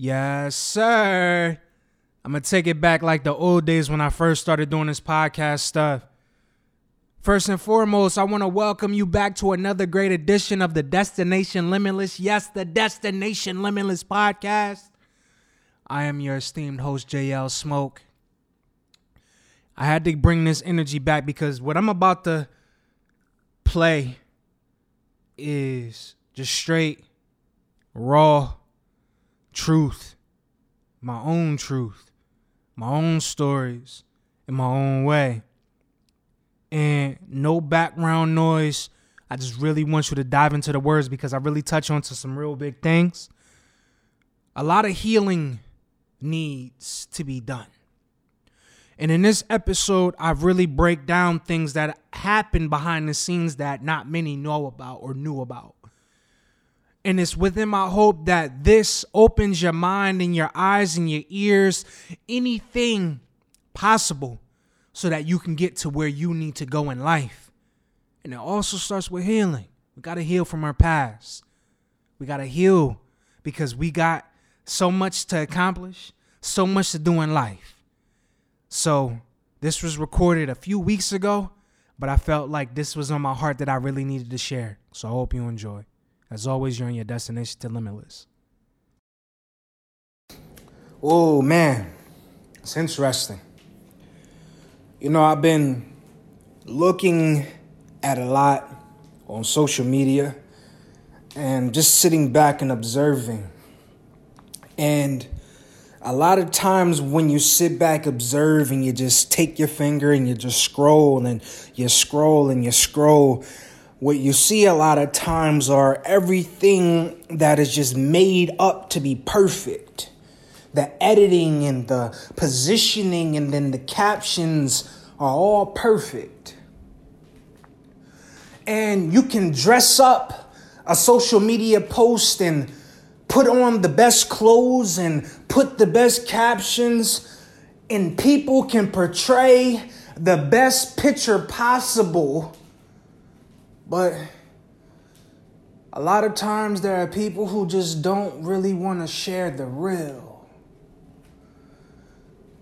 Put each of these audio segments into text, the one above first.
Yes, sir. I'm going to take it back like the old days when I first started doing this podcast stuff. First and foremost, I want to welcome you back to another great edition of the Destination Limitless. Yes, the Destination Limitless podcast. I am your esteemed host, JL Smoke. I had to bring this energy back because what I'm about to play is just straight, raw truth, my own truth, my own stories, in my own way. And no background noise. I just really want you to dive into the words because I really touch onto some real big things. A lot of healing needs to be done. And in this episode, I really break down things that happen behind the scenes that not many know about or knew about. And it's within my hope that this opens your mind and your eyes and your ears, anything possible, so that you can get to where you need to go in life. And it also starts with healing. We got to heal from our past. We got to heal because we got so much to accomplish, so much to do in life. So, this was recorded a few weeks ago, but I felt like this was on my heart that I really needed to share. So, I hope you enjoy. As always, you're on your destination to limitless. Oh man, it's interesting. You know, I've been looking at a lot on social media and just sitting back and observing. And a lot of times when you sit back, observe, and you just take your finger and you just scroll and you scroll and you scroll, what you see a lot of times are everything that is just made up to be perfect. The editing and the positioning and then the captions are all perfect. And you can dress up a social media post and put on the best clothes and put the best captions, and people can portray the best picture possible but a lot of times there are people who just don't really want to share the real.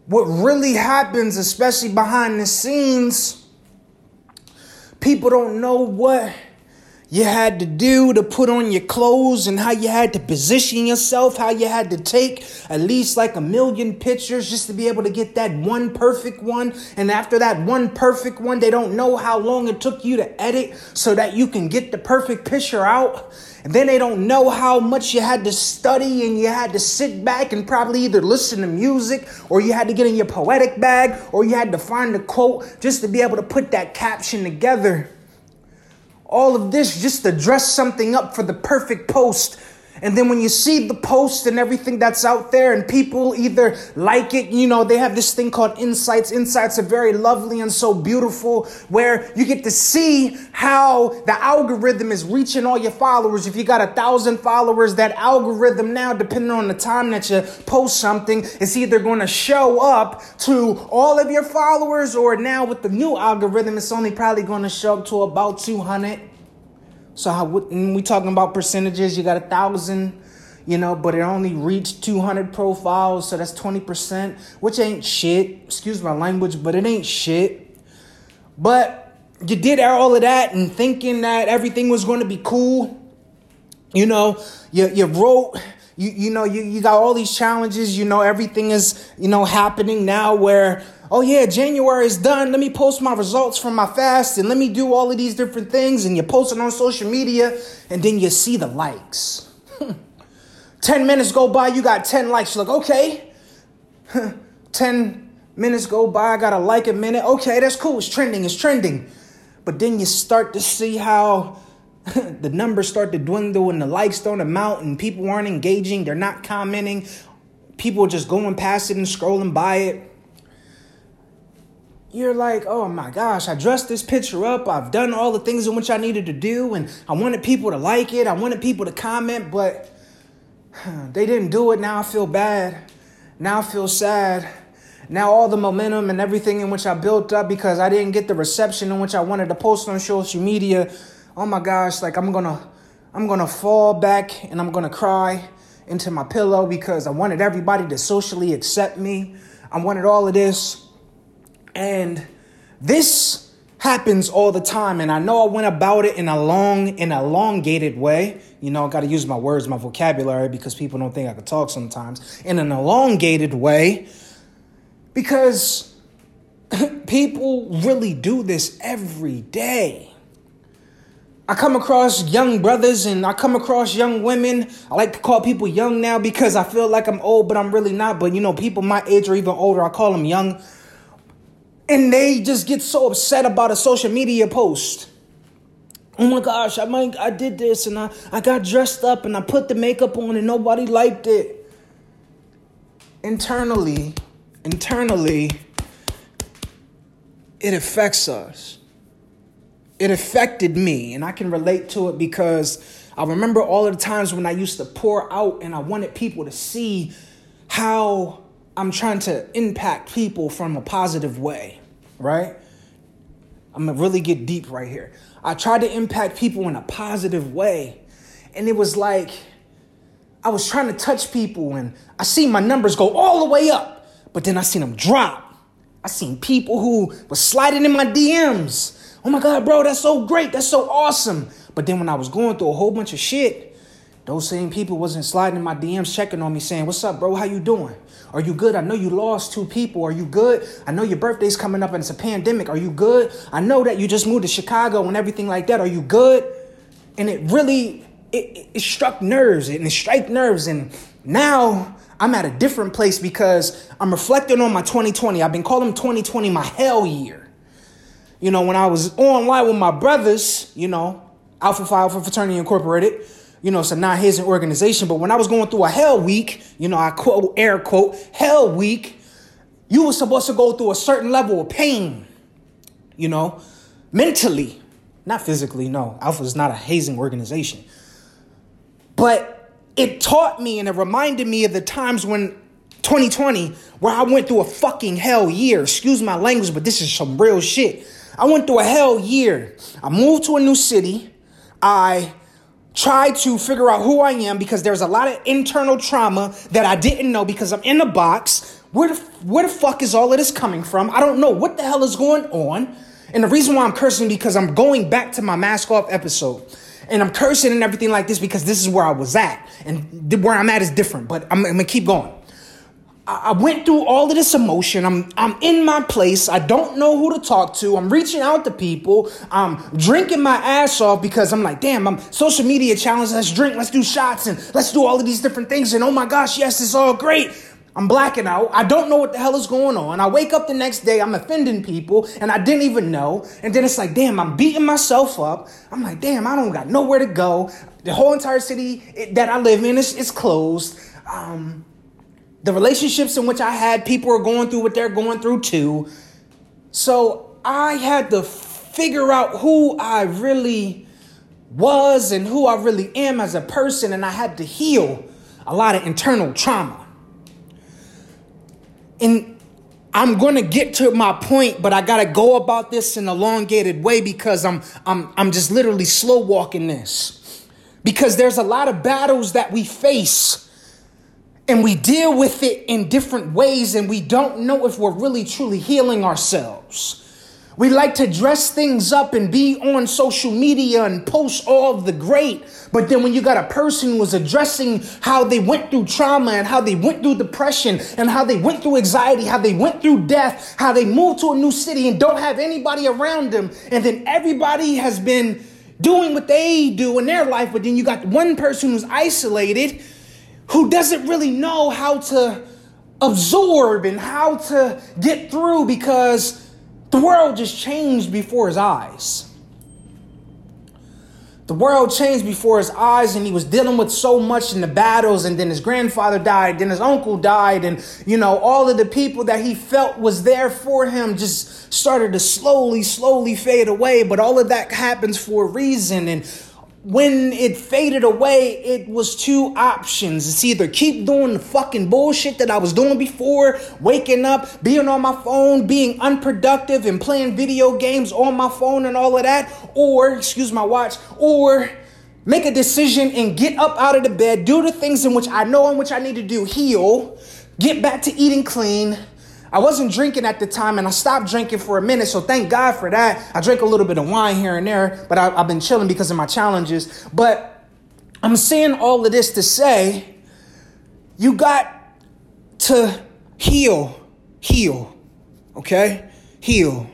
What really happens, especially behind the scenes, people don't know what you had to do to put on your clothes and how you had to position yourself, how you had to take at least like a million pictures just to be able to get that one perfect one. And after that one perfect one, they don't know how long it took you to edit so that you can get the perfect picture out. And then they don't know how much you had to study and you had to sit back and probably either listen to music or you had to get in your poetic bag or you had to find a quote just to be able to put that caption together. All of this just to dress something up for the perfect post and then when you see the post and everything that's out there, and people either like it, you know, they have this thing called insights. Insights are very lovely and so beautiful, where you get to see how the algorithm is reaching all your followers. If you got a thousand followers, that algorithm now, depending on the time that you post something, is either going to show up to all of your followers, or now with the new algorithm, it's only probably going to show up to about 200. So how we talking about percentages, you got a thousand, you know, but it only reached 200 profiles, so that's 20%, which ain't shit. Excuse my language, but it ain't shit. But you did all of that and thinking that everything was going to be cool. You know, you you wrote you you know you, you got all these challenges, you know, everything is, you know, happening now where oh yeah, January is done. Let me post my results from my fast and let me do all of these different things. And you post it on social media and then you see the likes. 10 minutes go by, you got 10 likes. You're like, okay. 10 minutes go by, I got a like a minute. Okay, that's cool. It's trending, it's trending. But then you start to see how the numbers start to dwindle and the likes don't amount and people aren't engaging, they're not commenting. People are just going past it and scrolling by it you're like, oh my gosh, I dressed this picture up. I've done all the things in which I needed to do, and I wanted people to like it. I wanted people to comment, but they didn't do it. Now I feel bad. Now I feel sad. Now all the momentum and everything in which I built up because I didn't get the reception in which I wanted to post on social media. Oh my gosh, like I'm gonna I'm gonna fall back and I'm gonna cry into my pillow because I wanted everybody to socially accept me. I wanted all of this. And this happens all the time. And I know I went about it in a long, in elongated way. You know, I got to use my words, my vocabulary, because people don't think I could talk sometimes. In an elongated way, because people really do this every day. I come across young brothers and I come across young women. I like to call people young now because I feel like I'm old, but I'm really not. But you know, people my age or even older, I call them young. And they just get so upset about a social media post. Oh my gosh, I might I did this and I, I got dressed up and I put the makeup on and nobody liked it. Internally, internally, it affects us it affected me and I can relate to it because I remember all of the times when I used to pour out and I wanted people to see how I'm trying to impact people from a positive way, right? I'm gonna really get deep right here. I tried to impact people in a positive way. And it was like I was trying to touch people and I see my numbers go all the way up, but then I seen them drop. I seen people who were sliding in my DMs oh my God, bro, that's so great. That's so awesome. But then when I was going through a whole bunch of shit, those same people wasn't sliding in my DMs checking on me saying, what's up, bro? How you doing? Are you good? I know you lost two people. Are you good? I know your birthday's coming up and it's a pandemic. Are you good? I know that you just moved to Chicago and everything like that. Are you good? And it really, it, it struck nerves and it struck nerves. And now I'm at a different place because I'm reflecting on my 2020. I've been calling 2020 my hell year you know, when I was online with my brothers, you know, Alpha Phi Alpha Fraternity Incorporated, you know, it's not his organization, but when I was going through a hell week, you know, I quote, air quote, hell week, you were supposed to go through a certain level of pain, you know, mentally, not physically, no. Alpha is not a hazing organization. But it taught me and it reminded me of the times when 2020, where I went through a fucking hell year. Excuse my language, but this is some real shit. I went through a hell year. I moved to a new city. I tried to figure out who I am because there's a lot of internal trauma that I didn't know because I'm in a box. Where the, where the fuck is all of this coming from? I don't know what the hell is going on. And the reason why I'm cursing because I'm going back to my mask off episode. And I'm cursing and everything like this because this is where I was at. And where I'm at is different, but I'm, I'm gonna keep going. I went through all of this emotion. I'm I'm in my place. I don't know who to talk to. I'm reaching out to people. I'm drinking my ass off because I'm like, damn, I'm social media challenge. Let's drink, let's do shots, and let's do all of these different things. And oh my gosh, yes, it's all great. I'm blacking out. I don't know what the hell is going on. I wake up the next day, I'm offending people, and I didn't even know. And then it's like, damn, I'm beating myself up. I'm like, damn, I don't got nowhere to go. The whole entire city that I live in is, is closed. Um, the relationships in which I had, people are going through what they're going through too. So I had to figure out who I really was and who I really am as a person, and I had to heal a lot of internal trauma. And I'm gonna get to my point, but I gotta go about this in an elongated way because I'm I'm I'm just literally slow walking this. Because there's a lot of battles that we face and we deal with it in different ways and we don't know if we're really truly healing ourselves. We like to dress things up and be on social media and post all of the great. But then when you got a person was addressing how they went through trauma and how they went through depression and how they went through anxiety, how they went through death, how they moved to a new city and don't have anybody around them. And then everybody has been doing what they do in their life. But then you got one person who's isolated who doesn't really know how to absorb and how to get through because the world just changed before his eyes. The world changed before his eyes, and he was dealing with so much in the battles. And then his grandfather died, then his uncle died, and you know, all of the people that he felt was there for him just started to slowly, slowly fade away. But all of that happens for a reason. And when it faded away, it was two options. It's either keep doing the fucking bullshit that I was doing before, waking up, being on my phone, being unproductive, and playing video games on my phone and all of that, or, excuse my watch, or make a decision and get up out of the bed, do the things in which I know in which I need to do, heal, get back to eating clean. I wasn't drinking at the time and I stopped drinking for a minute, so thank God for that. I drank a little bit of wine here and there, but I, have been chilling because of my challenges. But I'm saying all of this to say you got to heal, heal, okay? Heal.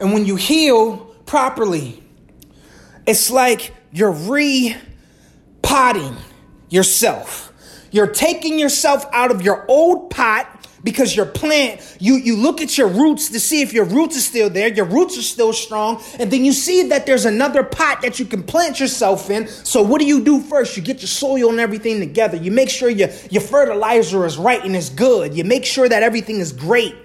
And when you heal properly, it's like you're repotting yourself. You're taking yourself out of your old pot because your plant, you, you look at your roots to see if your roots are still there, your roots are still strong, and then you see that there's another pot that you can plant yourself in. So what do you do first? You get your soil and everything together. You make sure your, your fertilizer is right and is good. You make sure that everything is great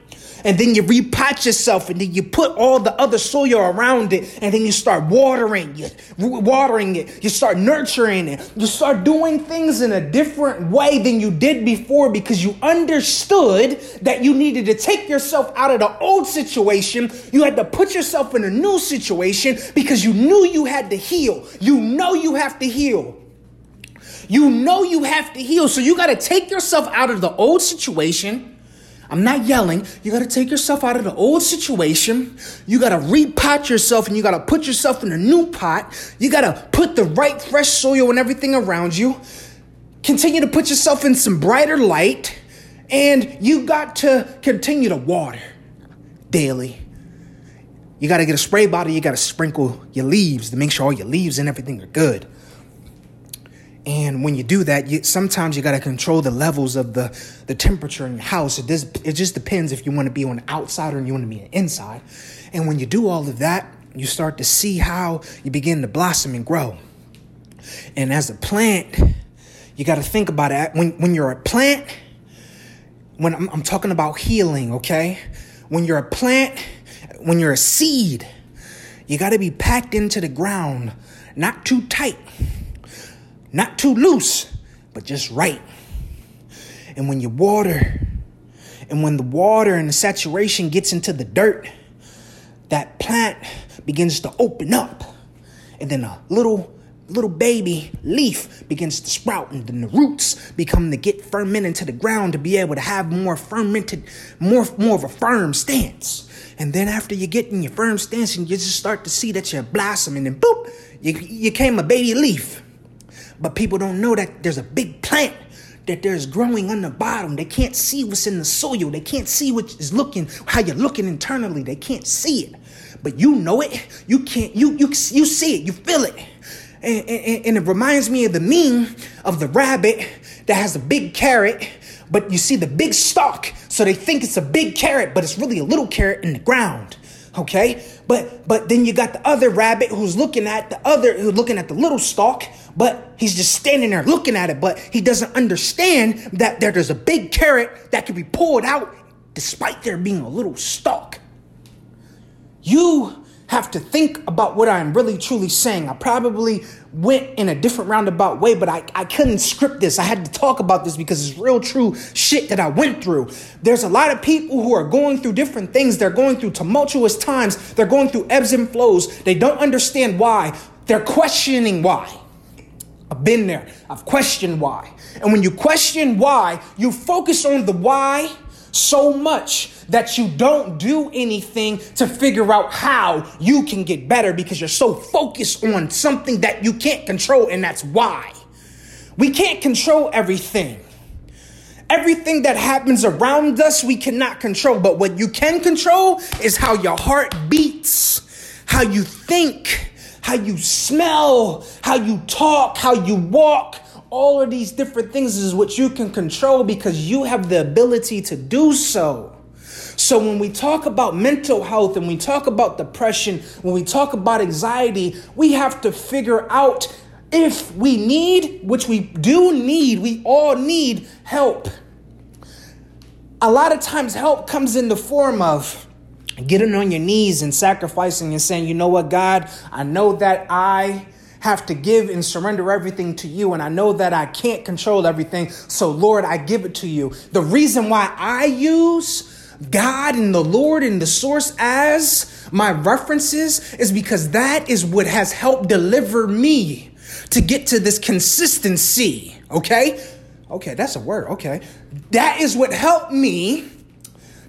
and then you repot yourself and then you put all the other soil around it and then you start watering you watering it. You start nurturing it. You start doing things in a different way than you did before because you understood that you needed to take yourself out of the old situation. You had to put yourself in a new situation because you knew you had to heal. You know you have to heal. You know you have to heal. So you got to take yourself out of the old situation I'm not yelling. You got to take yourself out of the old situation. You got to repot yourself and you got to put yourself in a new pot. You got to put the right fresh soil and everything around you. Continue to put yourself in some brighter light. And you got to continue to water daily. You got to get a spray bottle. You got to sprinkle your leaves to make sure all your leaves and everything are good. And when you do that, you, sometimes you got to control the levels of the, the temperature in your house. It, does, it just depends if you want to be on the outside or you want to be inside. And when you do all of that, you start to see how you begin to blossom and grow. And as a plant, you got to think about it. When, when you're a plant, when I'm, I'm talking about healing, okay? When you're a plant, when you're a seed, you got to be packed into the ground, not too tight not too loose, but just right. And when you water, and when the water and the saturation gets into the dirt, that plant begins to open up. And then a little little baby leaf begins to sprout and then the roots become to get fermented into the ground to be able to have more fermented more more of a firm stance and then after you get in your firm stance and you just start to see that you're blossoming and boop you, you came a baby leaf but people don't know that there's a big plant that there's growing on the bottom. They can't see what's in the soil. They can't see what is looking, how you're looking internally. They can't see it. But you know it. You can't, you you you see it, you feel it. And, and, and it reminds me of the meme of the rabbit that has a big carrot, but you see the big stalk. So they think it's a big carrot, but it's really a little carrot in the ground. Okay? But but then you got the other rabbit who's looking at the other who's looking at the little stalk, but he's just standing there looking at it, but he doesn't understand that there's a big carrot that can be pulled out despite there being a little stalk. You have to think about what I'm really truly saying. I probably went in a different roundabout way, but I, I couldn't script this. I had to talk about this because it's real true shit that I went through. There's a lot of people who are going through different things. They're going through tumultuous times. They're going through ebbs and flows. They don't understand why. They're questioning why. I've been there. I've questioned why. And when you question why, you focus on the why so much that you don't do anything to figure out how you can get better because you're so focused on something that you can't control, and that's why. We can't control everything. Everything that happens around us, we cannot control. But what you can control is how your heart beats, how you think, how you smell, how you talk, how you walk, all of these different things is what you can control because you have the ability to do so. So when we talk about mental health and we talk about depression, when we talk about anxiety, we have to figure out if we need, which we do need, we all need help. A lot of times help comes in the form of getting on your knees and sacrificing and saying, you know what, God, I know that I have to give and surrender everything to you. And I know that I can't control everything. So, Lord, I give it to you. The reason why I use God and the Lord and the source as my references is because that is what has helped deliver me to get to this consistency, okay? Okay, that's a word, okay. That is what helped me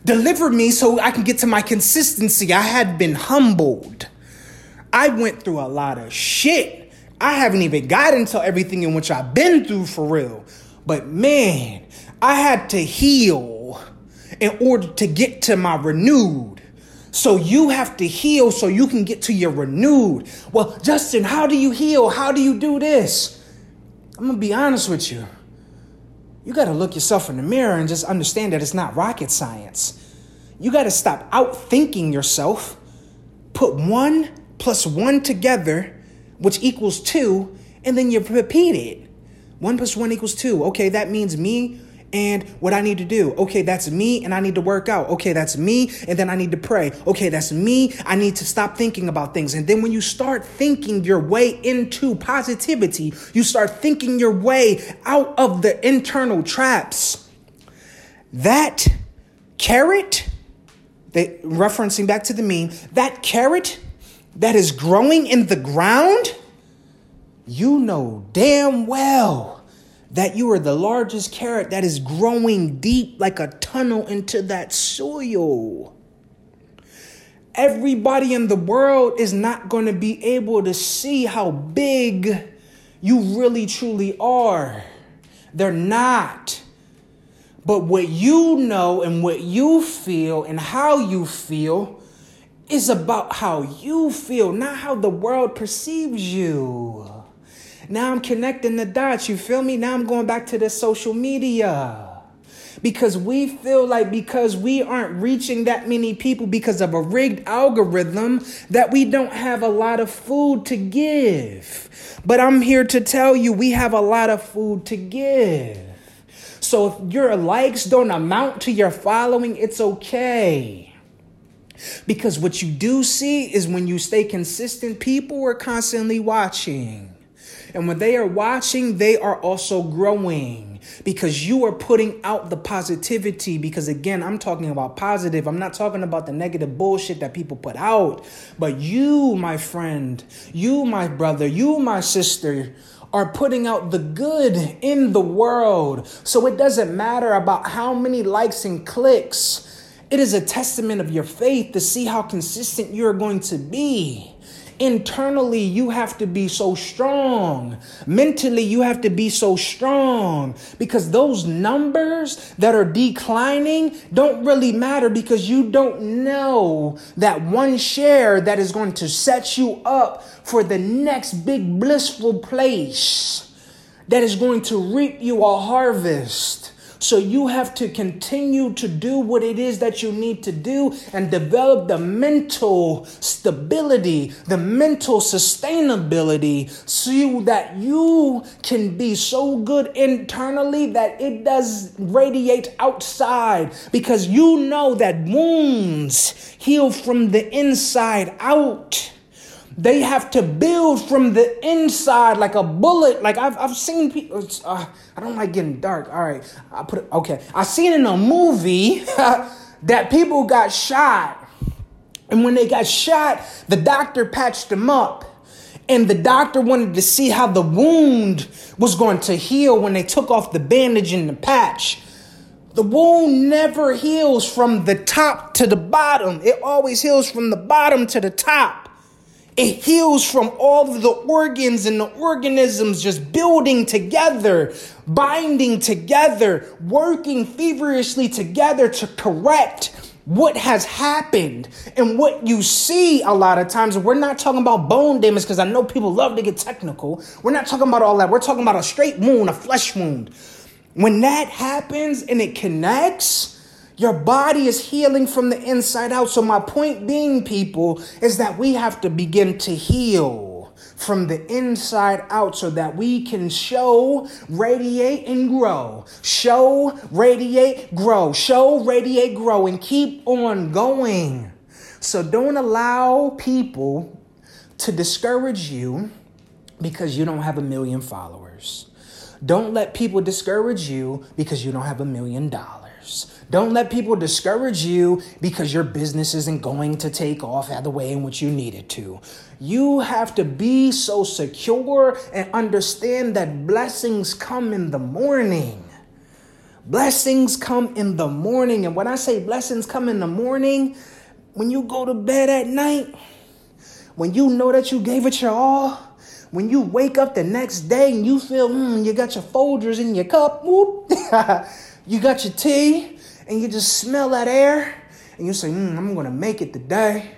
deliver me so I can get to my consistency. I had been humbled. I went through a lot of shit. I haven't even gotten to everything in which I've been through for real. But man, I had to heal in order to get to my renewed. So you have to heal so you can get to your renewed. Well, Justin, how do you heal? How do you do this? I'm gonna be honest with you. You gotta look yourself in the mirror and just understand that it's not rocket science. You gotta stop outthinking yourself, put one plus one together, which equals two, and then you repeat it. One plus one equals two. Okay, that means me and what I need to do. Okay, that's me and I need to work out. Okay, that's me and then I need to pray. Okay, that's me. I need to stop thinking about things. And then when you start thinking your way into positivity, you start thinking your way out of the internal traps. That carrot, they, referencing back to the meme, that carrot that is growing in the ground, you know damn well that you are the largest carrot that is growing deep like a tunnel into that soil. Everybody in the world is not going to be able to see how big you really truly are. They're not. But what you know and what you feel and how you feel is about how you feel, not how the world perceives you. Now I'm connecting the dots. You feel me? Now I'm going back to the social media. Because we feel like because we aren't reaching that many people because of a rigged algorithm, that we don't have a lot of food to give. But I'm here to tell you we have a lot of food to give. So if your likes don't amount to your following, it's okay. Because what you do see is when you stay consistent, people are constantly watching. And when they are watching, they are also growing because you are putting out the positivity. Because again, I'm talking about positive. I'm not talking about the negative bullshit that people put out. But you, my friend, you, my brother, you, my sister, are putting out the good in the world. So it doesn't matter about how many likes and clicks. It is a testament of your faith to see how consistent you're going to be. Internally, you have to be so strong. Mentally, you have to be so strong because those numbers that are declining don't really matter because you don't know that one share that is going to set you up for the next big blissful place that is going to reap you a harvest. So you have to continue to do what it is that you need to do and develop the mental stability, the mental sustainability so that you can be so good internally that it does radiate outside because you know that wounds heal from the inside out. They have to build from the inside like a bullet. Like I've, I've seen people. Uh, I don't like getting dark. All right, I put it. Okay, I seen in a movie that people got shot, and when they got shot, the doctor patched them up. And the doctor wanted to see how the wound was going to heal when they took off the bandage and the patch. The wound never heals from the top to the bottom. It always heals from the bottom to the top. It heals from all of the organs and the organisms just building together, binding together, working feverishly together to correct what has happened and what you see a lot of times. We're not talking about bone damage because I know people love to get technical. We're not talking about all that. We're talking about a straight wound, a flesh wound. When that happens and it connects, your body is healing from the inside out. So, my point being, people, is that we have to begin to heal from the inside out so that we can show, radiate, and grow. Show, radiate, grow. Show, radiate, grow, and keep on going. So, don't allow people to discourage you because you don't have a million followers. Don't let people discourage you because you don't have a million dollars. Don't let people discourage you because your business isn't going to take off the way in which you need it to. You have to be so secure and understand that blessings come in the morning. Blessings come in the morning. And when I say blessings come in the morning, when you go to bed at night, when you know that you gave it your all, when you wake up the next day and you feel mm, you got your Folgers in your cup, whoop, you got your tea, and you just smell that air, and you say, mm, I'm gonna make it today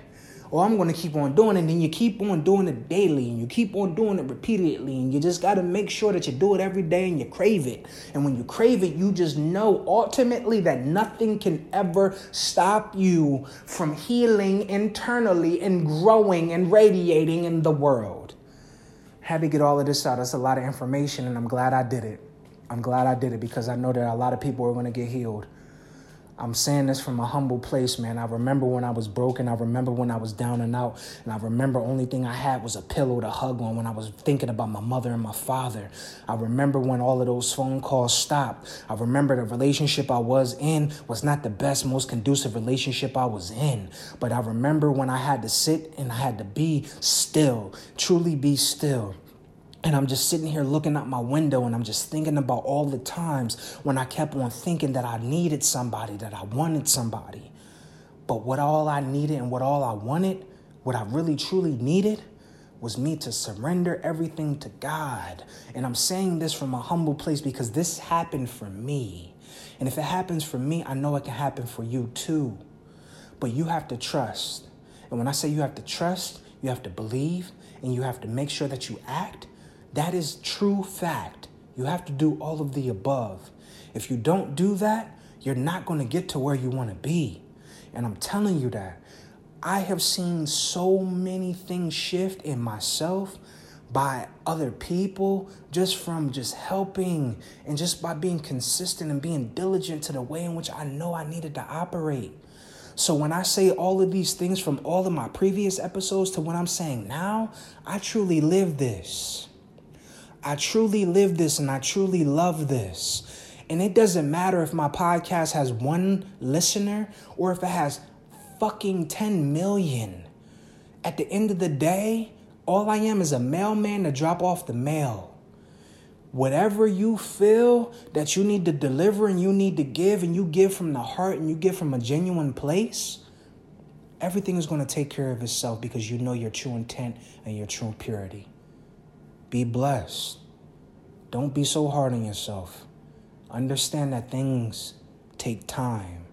or I'm going to keep on doing it. And then you keep on doing it daily and you keep on doing it repeatedly. And you just got to make sure that you do it every day and you crave it. And when you crave it, you just know ultimately that nothing can ever stop you from healing internally and growing and radiating in the world. Had to get all of this out. That's a lot of information, and I'm glad I did it. I'm glad I did it because I know that a lot of people are going to get healed. I'm saying this from a humble place, man. I remember when I was broken. I remember when I was down and out. And I remember only thing I had was a pillow to hug on when I was thinking about my mother and my father. I remember when all of those phone calls stopped. I remember the relationship I was in was not the best, most conducive relationship I was in. But I remember when I had to sit and I had to be still, truly be still. And I'm just sitting here looking out my window and I'm just thinking about all the times when I kept on thinking that I needed somebody, that I wanted somebody. But what all I needed and what all I wanted, what I really truly needed, was me to surrender everything to God. And I'm saying this from a humble place because this happened for me. And if it happens for me, I know it can happen for you too. But you have to trust. And when I say you have to trust, you have to believe and you have to make sure that you act that is true fact. You have to do all of the above. If you don't do that, you're not going to get to where you want to be. And I'm telling you that. I have seen so many things shift in myself by other people just from just helping and just by being consistent and being diligent to the way in which I know I needed to operate. So when I say all of these things from all of my previous episodes to what I'm saying now, I truly live this. I truly live this and I truly love this. And it doesn't matter if my podcast has one listener or if it has fucking 10 million. At the end of the day, all I am is a mailman to drop off the mail. Whatever you feel that you need to deliver and you need to give, and you give from the heart and you give from a genuine place, everything is going to take care of itself because you know your true intent and your true purity. Be blessed. Don't be so hard on yourself. Understand that things take time.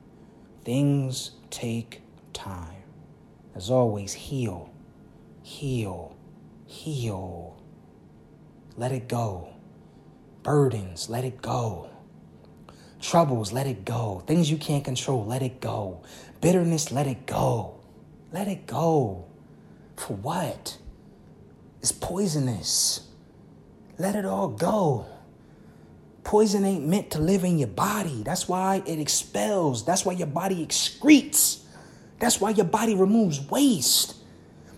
Things take time. As always, heal, heal, heal. Let it go. Burdens, let it go. Troubles, let it go. Things you can't control, let it go. Bitterness, let it go. Let it go. For what? It's poisonous. Let it all go. Poison ain't meant to live in your body. That's why it expels. That's why your body excretes. That's why your body removes waste.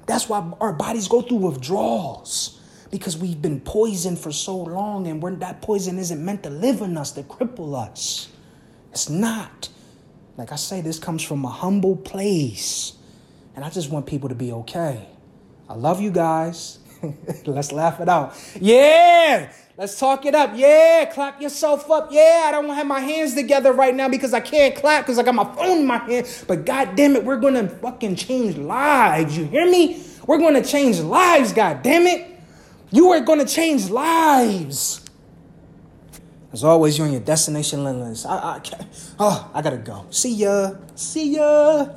That's why our bodies go through withdrawals because we've been poisoned for so long and when that poison isn't meant to live in us, to cripple us. It's not. Like I say, this comes from a humble place. And I just want people to be okay. I love you guys. Let's laugh it out. Yeah. Let's talk it up. Yeah. Clap yourself up. Yeah. I don't have my hands together right now because I can't clap because I got my phone in my hand. But god damn it, we're to fucking change lives. You hear me? We're to change lives. God damn it. You are to change lives. As always, you're on your destination limitless. I, I, oh, I gotta go. See ya. See ya.